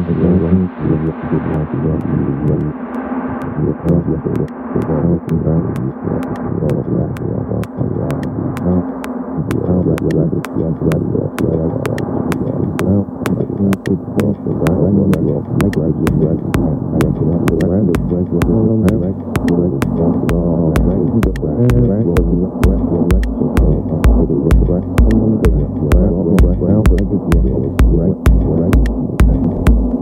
Yeah. Right, right.